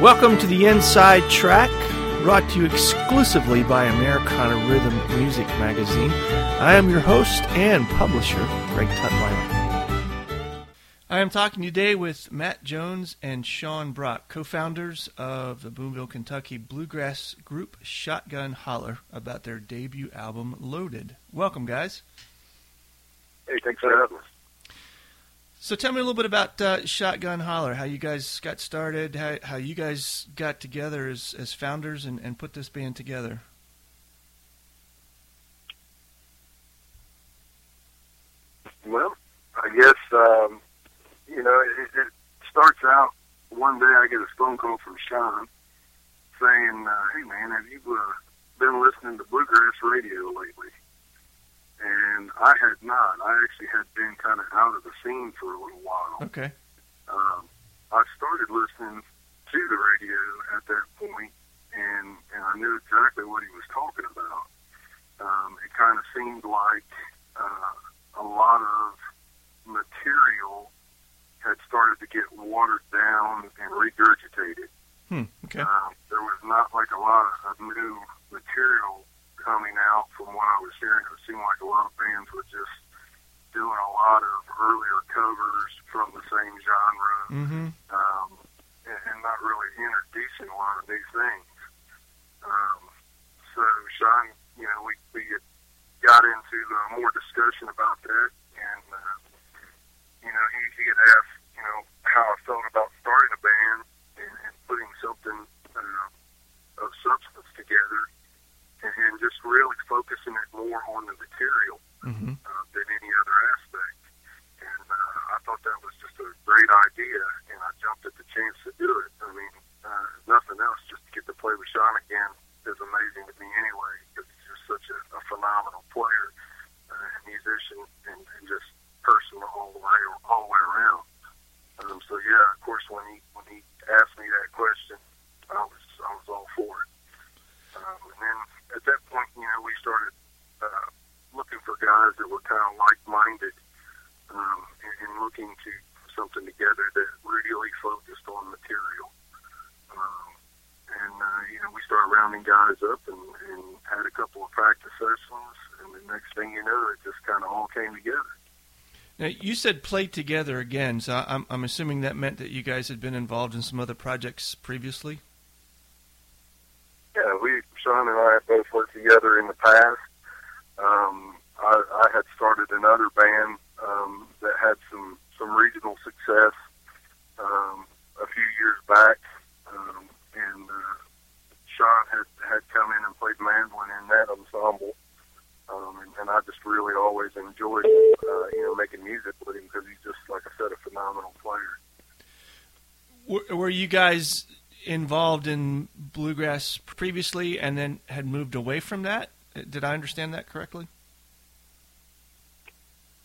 Welcome to the Inside Track, brought to you exclusively by Americana Rhythm Music Magazine. I am your host and publisher, Greg Tutwiler. I am talking today with Matt Jones and Sean Brock, co-founders of the Boonville, Kentucky bluegrass group Shotgun Holler, about their debut album Loaded. Welcome, guys. Hey, thanks for having us. So tell me a little bit about uh, Shotgun Holler, how you guys got started, how, how you guys got together as, as founders and, and put this band together. Well, I guess, um, you know, it, it starts out one day I get a phone call from Sean saying, uh, hey, man, have you uh, been listening to bluegrass radio lately? And I had not. I actually had been kind of out of the scene for a little while. Okay. Um, I started listening to the radio at that point, and and I knew exactly what he was talking about. Um, it kind of seemed like uh, a lot of material had started to get watered down and regurgitated. Hmm, okay. Um, there was not like a lot of new material coming out from what I was hearing, it seemed like a lot of bands were just doing a lot of earlier covers from the same genre, mm-hmm. um, and, and not really introducing a lot of new things. Um, so Sean, you know, we we got into uh, more discussion about that, and uh, you know, he he had asked, you know, how I felt about starting a band and, and putting something uh, of substance together just really focusing it more on the material mm-hmm. uh, than any other aspect. And uh, I thought that was just a great idea, and I jumped at the chance to do it. I mean, uh, nothing else, just to get to play with Sean again is amazing to me anyway, because he's just such a, a phenomenal player, uh, musician, and, and just person all the way all the way around. Um, so yeah, of course, when he when he asked me that question, I was I was all for it. Um, and then at that point, you know, we started uh, looking for guys that were kind of like-minded um, and, and looking to something together that really focused on material. Um, and uh, you know, we started rounding guys up and, and had a couple of practice sessions, and the next thing you know, it just kind of all came together. Now you said play together again, so I'm I'm assuming that meant that you guys had been involved in some other projects previously. Yeah, we Sean and I have both worked together in the past. Um, I, I had started another band um, that had some some regional success um, a few years back, um, and uh, Sean had had come in and played mandolin in that ensemble. Um, and, and I just really always enjoyed, uh, you know, making music with him because he's just, like I said, a phenomenal player. Were, were you guys involved in bluegrass previously and then had moved away from that? Did I understand that correctly?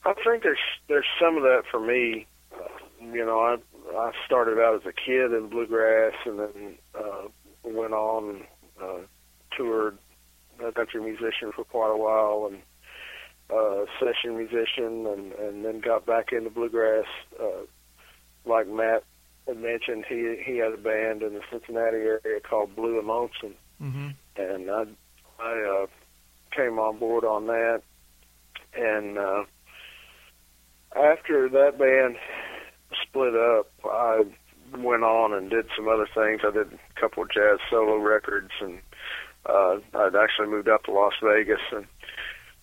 I think there's there's some of that for me. Uh, you know, I I started out as a kid in bluegrass and then uh, went on uh, toured a country musician for quite a while and uh, session musician and and then got back into bluegrass. Uh, like Matt had mentioned, he he had a band in the Cincinnati area called Blue and Lonesome, mm-hmm. and I I uh, came on board on that, and uh, after that band split up, I went on and did some other things. I did a couple of jazz solo records, and uh, I'd actually moved out to Las Vegas and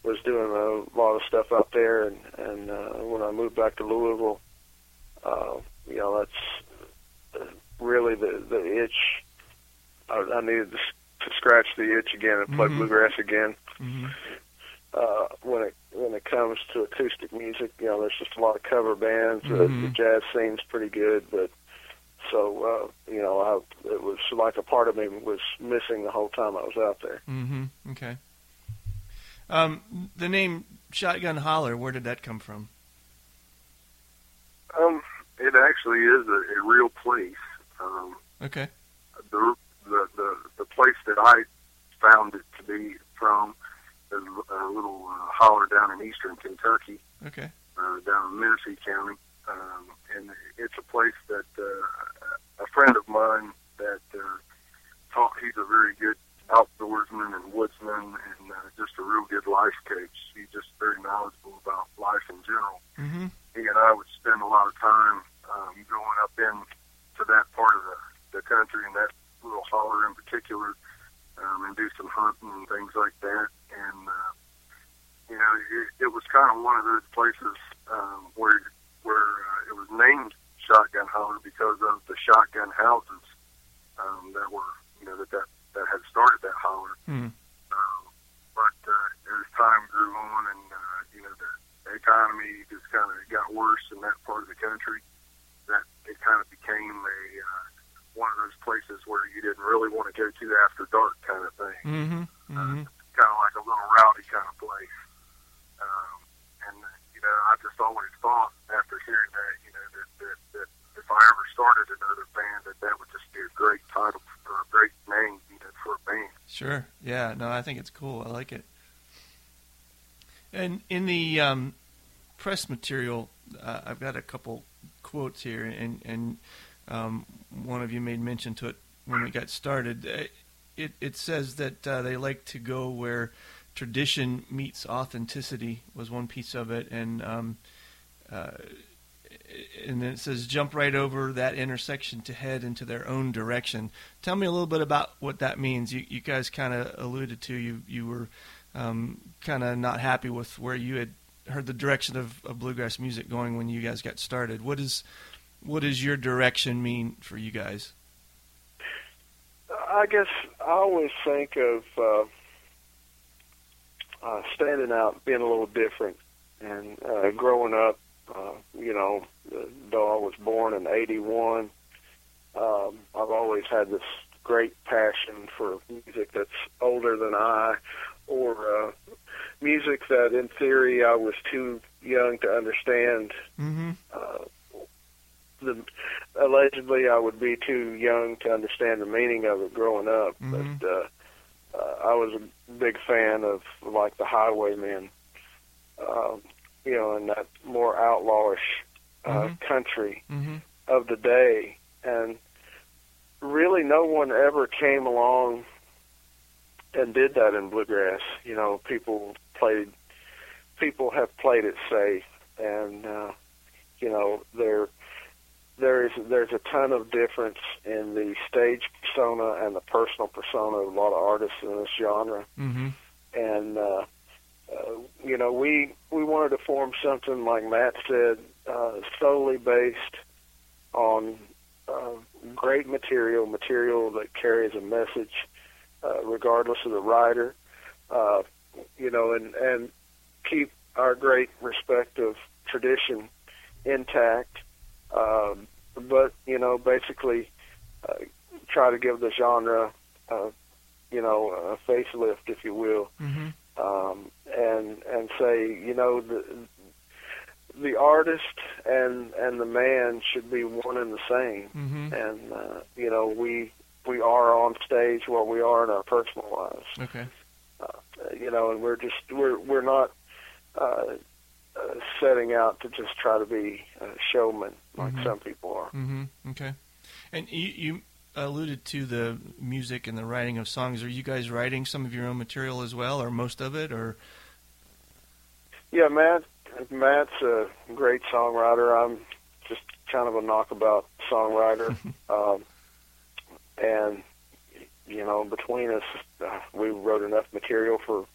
was doing a lot of stuff out there. And, and uh, when I moved back to Louisville, uh, you know, that's really the the itch. I, I needed to, to scratch the itch again and play Mhm. bluegrass again. Mm-hmm. Uh, when it when it comes to acoustic music, you know, there's just a lot of cover bands. Uh, the Mhm. jazz scene's pretty good, but so uh, you know, I, it was like a part of me was missing the whole time I was out there. Mm-hmm. Okay. Um, the name Shotgun Holler, where did that come from? Um, it actually is a, a real place. Um, Okay. the, the the the place that I found it to be from is a little uh, holler down in eastern Kentucky, Okay. uh, down in Menifee County, um, and it's a place that uh, a friend of mine that uh, taught. He's a very good outdoorsman and woodsman, and uh, just a real good life coach. He's just very knowledgeable about life in general. Mm-hmm. he and I would spend a lot of time um, going up in to that part of the, the country and that little holler in particular, um, and do some hunting and things like that. And uh, you know, it, it was kind of one of those places um, where where uh, it was named Shotgun Holler because of the shotgun houses um, that were you know that that, that had started that holler. Hmm. Um, but uh, as time grew on, and uh, you know the economy just kind of got worse in that part of the country, that it kind of became a uh, one of those places where you didn't really want to go to after dark kind of thing. Mm-hmm. Mm-hmm. Kind of like a little rowdy kind of place. Um, and uh, you know, I just always thought after hearing that, you know, that, that, that if I ever started another band, that that would just be a great title or a great name, you know, for a band. Sure. Yeah. No, I think it's cool. I like it. And in the um, press material, uh, I've got a couple quotes here, and and um, one of you made mention to it when we got started. It it says that uh, they like to go where tradition meets authenticity was one piece of it, and um, uh, and then it says jump right over that intersection to head into their own direction. Tell me a little bit about what that means. You you guys kind of alluded to you you were um, kind of not happy with where you had heard the direction of, of bluegrass music going when you guys got started. What is what does your direction mean for you guys? I guess I always think of uh, uh, standing out, being a little different, and uh, growing up. Uh, you know, though I was born in '81, um, I've always had this great passion for music that's older than I, or uh, music that, in theory, I was too young to understand Mm-hmm. uh, the allegedly I would be too young to understand the meaning of it growing up, Mhm. but uh, uh, I was a big fan of like the Highwaymen, um, you know, and that more outlawish uh, Mhm. country Mm-hmm. of the day, and really no one ever came along and did that in bluegrass. You know, people played, people have played it safe, and uh, you know, there there is there's a ton of difference in the stage persona and the personal persona of a lot of artists in this genre, Mm-hmm. and uh, uh, you know, we we wanted to form something like Matt said, uh, solely based on uh, great material, material that carries a message, uh, regardless of the writer. Uh, you know, and and keep our great respect of tradition intact. Um, but you know, basically, uh, try to give the genre, uh, you know, a facelift, if you will Mm-hmm. um, and and say you know the the artist and and the man should be one and the same Mm-hmm. and uh, you know we we are on stage what we are in our personal lives Okay. uh, you know and we're just we're we're not uh, uh, setting out to just try to be uh, showmen like Mhm. some people are Mm-hmm. Okay. And you, you alluded to the music and the writing of songs. Are you guys writing some of your own material as well, or most of it, or? Yeah, Matt. Matt's a great songwriter. I'm just kind of a knockabout songwriter, um, and you know, between us, uh, we wrote enough material for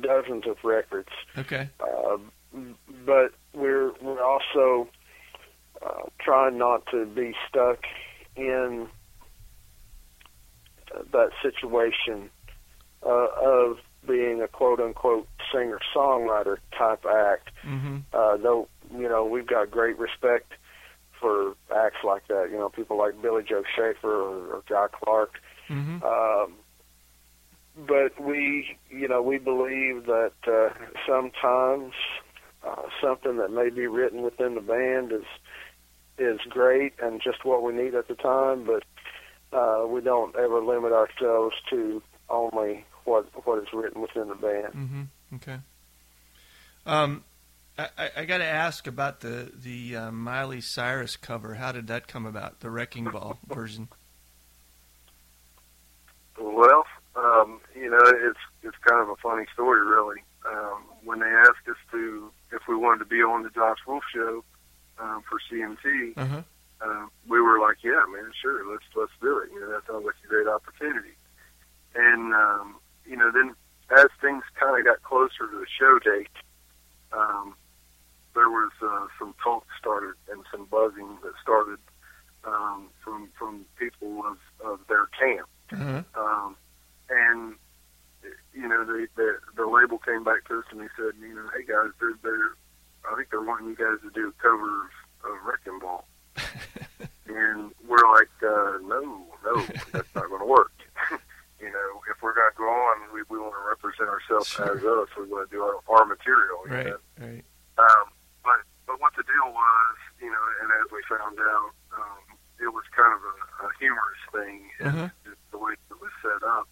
dozens of records. Okay. Uh, but we're we're also uh, trying not to be stuck in uh, that situation uh, of being a quote unquote singer songwriter type act. Mm-hmm. Uh, though you know we've got great respect acts like that. You know, people like Billy Joe Shaver or, or Guy Clark. Mm-hmm. Um, but we, you know, we believe that uh, sometimes uh, something that may be written within the band is is great and just what we need at the time. But uh, we don't ever limit ourselves to only what what is written within the band. Mm-hmm. Okay. Um, I, I, got to ask about the the uh, Miley Cyrus cover. How did that come about? The Wrecking Ball version. Well, um, you know, it's it's kind of a funny story, really. Um, when they asked us to if we wanted to be on the Josh Wolf show um, for CMT, Uh huh. uh, we were like, "Yeah, man, sure, let's let's do it." You know, that sounds like a great opportunity. And um, you know, then as things kind of got closer to the show date, um, there was uh, some talk started and some buzzing that started um, from from people of, of their camp. Uh-huh. Um, and you know, the, the the label came back to us and they said, you know, hey guys, they're they're I think they're wanting you guys to do a cover of, of Wrecking Ball. and we're like, uh, no, no, that's not going to work. you know, if we're going to go on, we we want to represent ourselves Sure. as us. We want to do our, our material. you Right. know? Right. Um, but what the deal was, you know, and as we found out, um, it was kind of a, a humorous thing. Uh-huh. Just the way it was set up,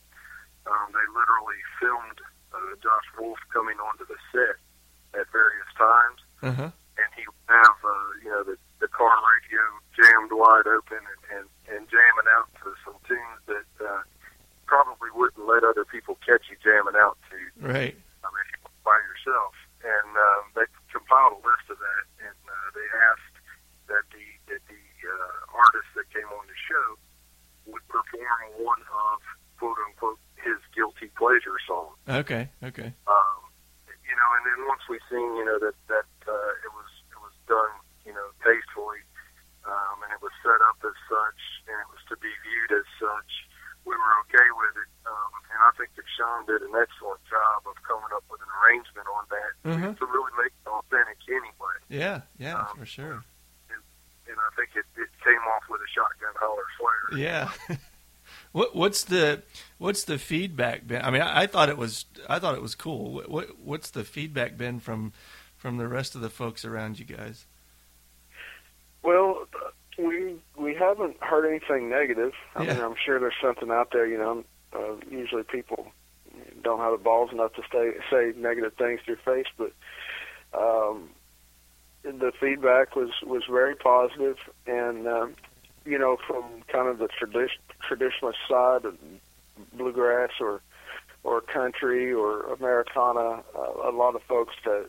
um, they literally filmed uh, Josh Wolf coming onto the set at various times, Uh huh. and he would have uh, you know the the car radio jammed wide open and and, and jamming out to some tunes that uh, probably wouldn't let other people catch you jamming out to Right. I mean, if you went by yourself. And um, they compiled a list of that, and uh, they asked that the that the uh, artist that came on the show would perform one of quote unquote his guilty pleasure songs. Okay. Okay. Um, you know, and then once we seen, you know, that that uh, it was it was done, you know, tastefully, um, and it was set up as such, and it was to be viewed as such, we were okay with it. Um, and I think that Sean did an excellent job of coming up with an arrangement on that Mhm. to really make it authentic anyway. Yeah. Yeah. Um, For sure. And I think it, it came off with a shotgun holler flare. Yeah. what what's the what's the feedback been? I mean, I, I thought it was I thought it was cool. What, what what's the feedback been from from the rest of the folks around you guys? Well, we we haven't heard anything negative. I mean, Yeah. I'm sure there's something out there. You know, uh, usually people don't have the balls enough to stay, say negative things to your face, but um, the feedback was was very positive, and um, you know, from kind of the tradi- traditionalist side of bluegrass or or country or Americana, uh, a lot of folks that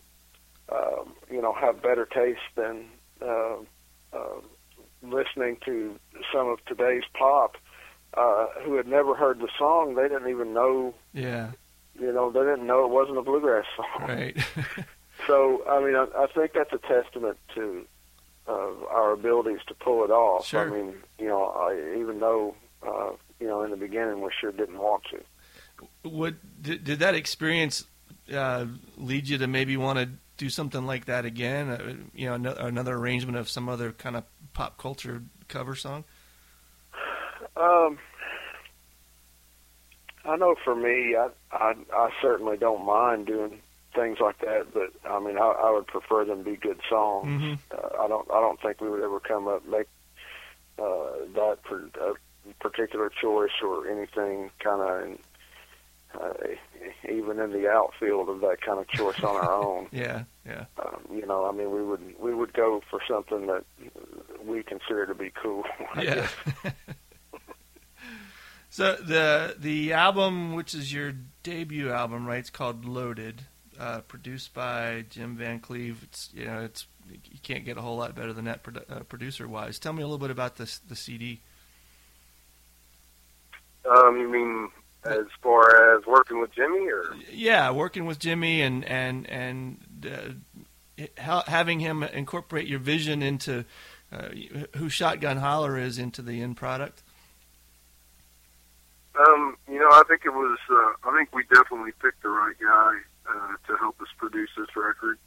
um, you know have better taste than. Uh, uh, listening to some of today's pop uh, who had never heard the song. They didn't even know, Yeah. you know, they didn't know it wasn't a bluegrass song. Right. So, I mean, I, I think that's a testament to uh, our abilities to pull it off. Sure. I mean, you know, I, even though, uh, you know, in the beginning we sure didn't want to. What did, did that experience uh, lead you to maybe want to do something like that again? Uh, you know, another, another arrangement of some other kind of pop culture cover song. Um, I know for me, I, I I certainly don't mind doing things like that, but I mean, I, I would prefer them be good songs. Mhm. Uh, I don't I don't think we would ever come up make uh, that per, uh, particular choice or anything kind of. Uh, even in the outfield of that kind of choice on our own, Yeah. Yeah. um, you know, I mean, we would we would go for something that we consider to be cool. Yeah. so the the album, which is your debut album, right? It's called Loaded, uh, produced by Jim Van Cleve. It's you know it's you can't get a whole lot better than that produ- uh, producer wise. Tell me a little bit about this the CD. Um, you mean as far as working with Jimmy, or Yeah, working with Jimmy and and and uh, ha- having him incorporate your vision into uh, who Shotgun Holler is into the end product. um, you know, I think it was. Uh, I think we definitely picked the right guy uh, to help us produce this record.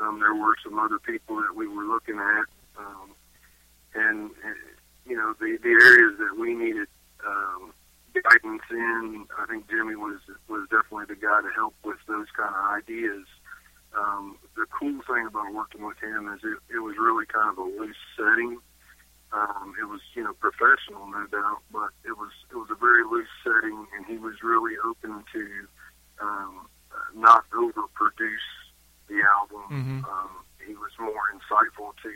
Um, there were some other people that we were looking at, um, and you know, the the areas that we needed um, guidance in. I think Jimmy was was definitely the guy to help with those kind of ideas. Um, the cool thing about working with him is it, it was really kind of a loose setting. Um, it was, you know, professional, no doubt, but it was it was a very loose setting, and he was really open to um, not overproduce the album. Mhm. Um, he was more insightful to,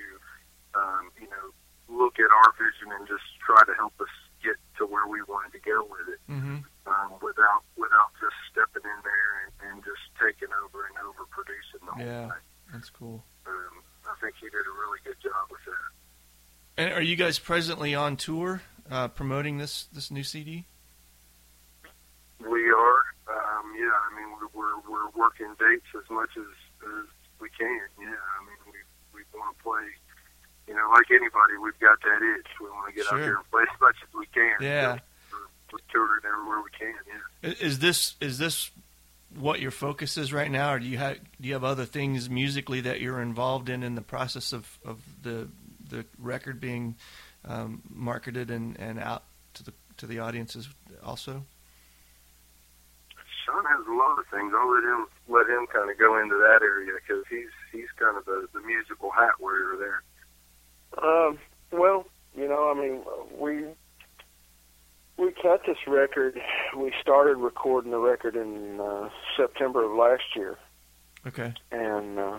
um, you know, look at our vision and just try to help us get to where we wanted to go with it Mm-hmm. um, without without just stepping in there and, and just taking over and over producing the whole Yeah, thing. that's cool. Um, I think he did a really good job with that. And are you guys presently on tour uh, promoting this this new CD? We are, um, yeah. I mean, we're, we're we're working dates as much as, as we can. Yeah, I mean, we we want to play. You know, like anybody, we've got that itch. We want to get Sure. out there and play as much as we can. Yeah. We're touring everywhere we can. Yeah. Is this is this what your focus is right now, or do you have do you have other things musically that you're involved in in the process of, of the the record being um, marketed and, and out to the to the audiences also? Sean has a lot of things. I'll let him let him kind of go into that area because he's he's kind of the, the musical hat wearer there. Um, well, you know, I mean, we we cut this record. We started recording the record in uh, September of last year, Okay. and uh,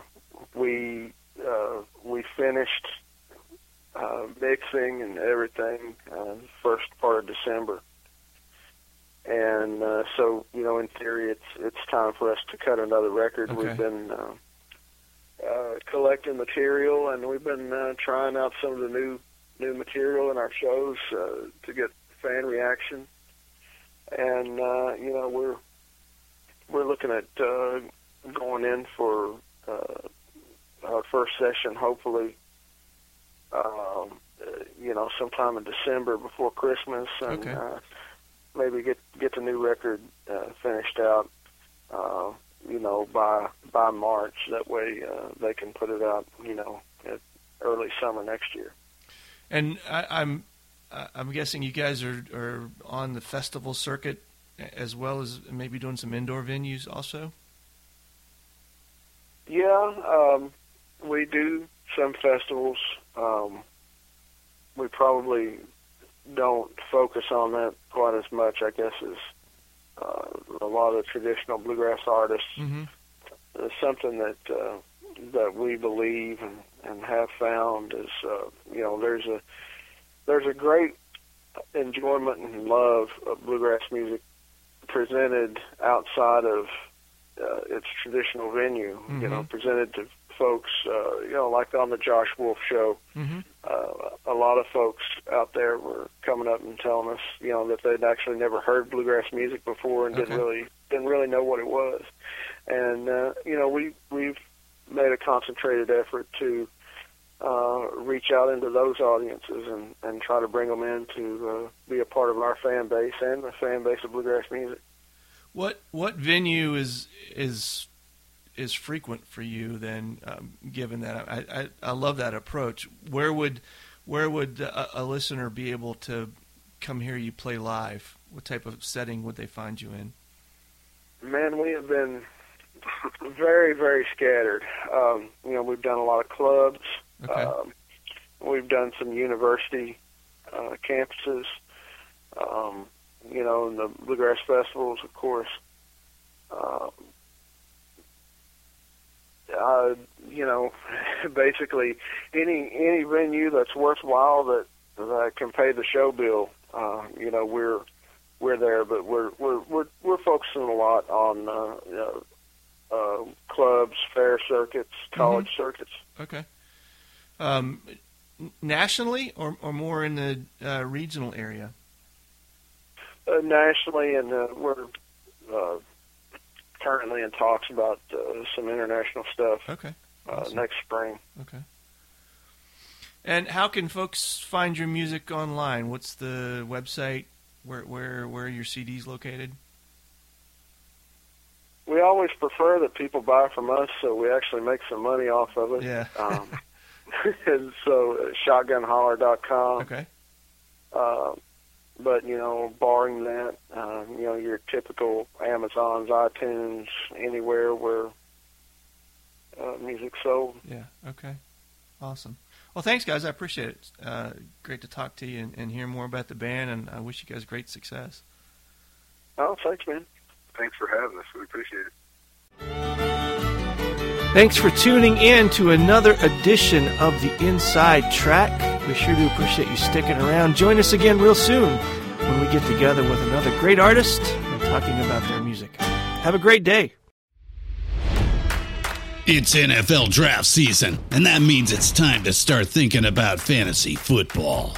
we uh, we finished uh, mixing and everything uh, first part of December. And uh, so, you know, in theory, it's it's time for us to cut another record. Okay. We've been uh, uh, collecting material, and we've been uh, trying out some of the new new material in our shows uh, to get fan reaction. And uh, you know, we're we're looking at uh, going in for uh, our first session, hopefully. Um, uh, you know, sometime in December before Christmas, and Okay. uh, maybe get get the new record uh, finished out. Uh, you know, by by March. That way, uh, they can put it out. You know, early summer next year. And I, I'm I- I'm guessing you guys are, are on the festival circuit as well as maybe doing some indoor venues also. Yeah, um, we do some festivals. Um, we probably don't focus on that quite as much, I guess, as uh, a lot of traditional bluegrass artists. Mm-hmm. It's something that uh, that we believe and, and have found is, uh, you know, there's a there's a great enjoyment and love of bluegrass music presented outside of uh, its traditional venue. You know, Mhm. presented to folks, uh, you know, like on the Josh Wolf show. Mm-hmm. Uh, a lot of folks out there were coming up and telling us, you know, that they'd actually never heard bluegrass music before and didn't really didn't really know what it was. And uh, you know, we we've made a concentrated effort to uh, reach out into those audiences and and try to bring them in to uh, be a part of our fan base and the fan base of bluegrass music. What what venue is is is frequent for you then? Um, given that I, I I love that approach. Where would where would a, a listener be able to come hear you play live? What type of setting would they find you in? Man, we have been very, very scattered. Um, you know, we've done a lot of clubs. Okay. Um, we've done some university uh, campuses. Um, you know, and the bluegrass festivals, of course. Um, uh, you know, basically any any venue that's worthwhile that that can pay the show bill. Uh, you know, we're we're there, but we're we're we're we're focusing a lot on uh, you know, uh, clubs, fair circuits, college circuits. Okay. um, nationally or, or more in the uh, regional area? Uh, nationally, and uh, we're uh, currently in talks about uh, some international stuff Okay. uh, next spring. Okay. And how can folks find your music online? What's the website? Where where where are your CDs located? We always prefer that people buy from us, so we actually make some money off of it. Yeah. Um, and so, uh, shotgunholler.com. Okay. Uh, but you know, barring that, uh, you know, your typical Amazon's, iTunes, anywhere where uh, music's sold. Yeah. Okay. Awesome. Well, thanks, guys. I appreciate it. Uh, great to talk to you and, and hear more about the band, and I wish you guys great success. Oh, thanks, man. Thanks for having us. We appreciate it. Thanks for tuning in to another edition of the Inside Track. We sure do appreciate you sticking around. Join us again real soon when we get together with another great artist and talking about their music. Have a great day. It's NFL draft season, and that means it's time to start thinking about fantasy football.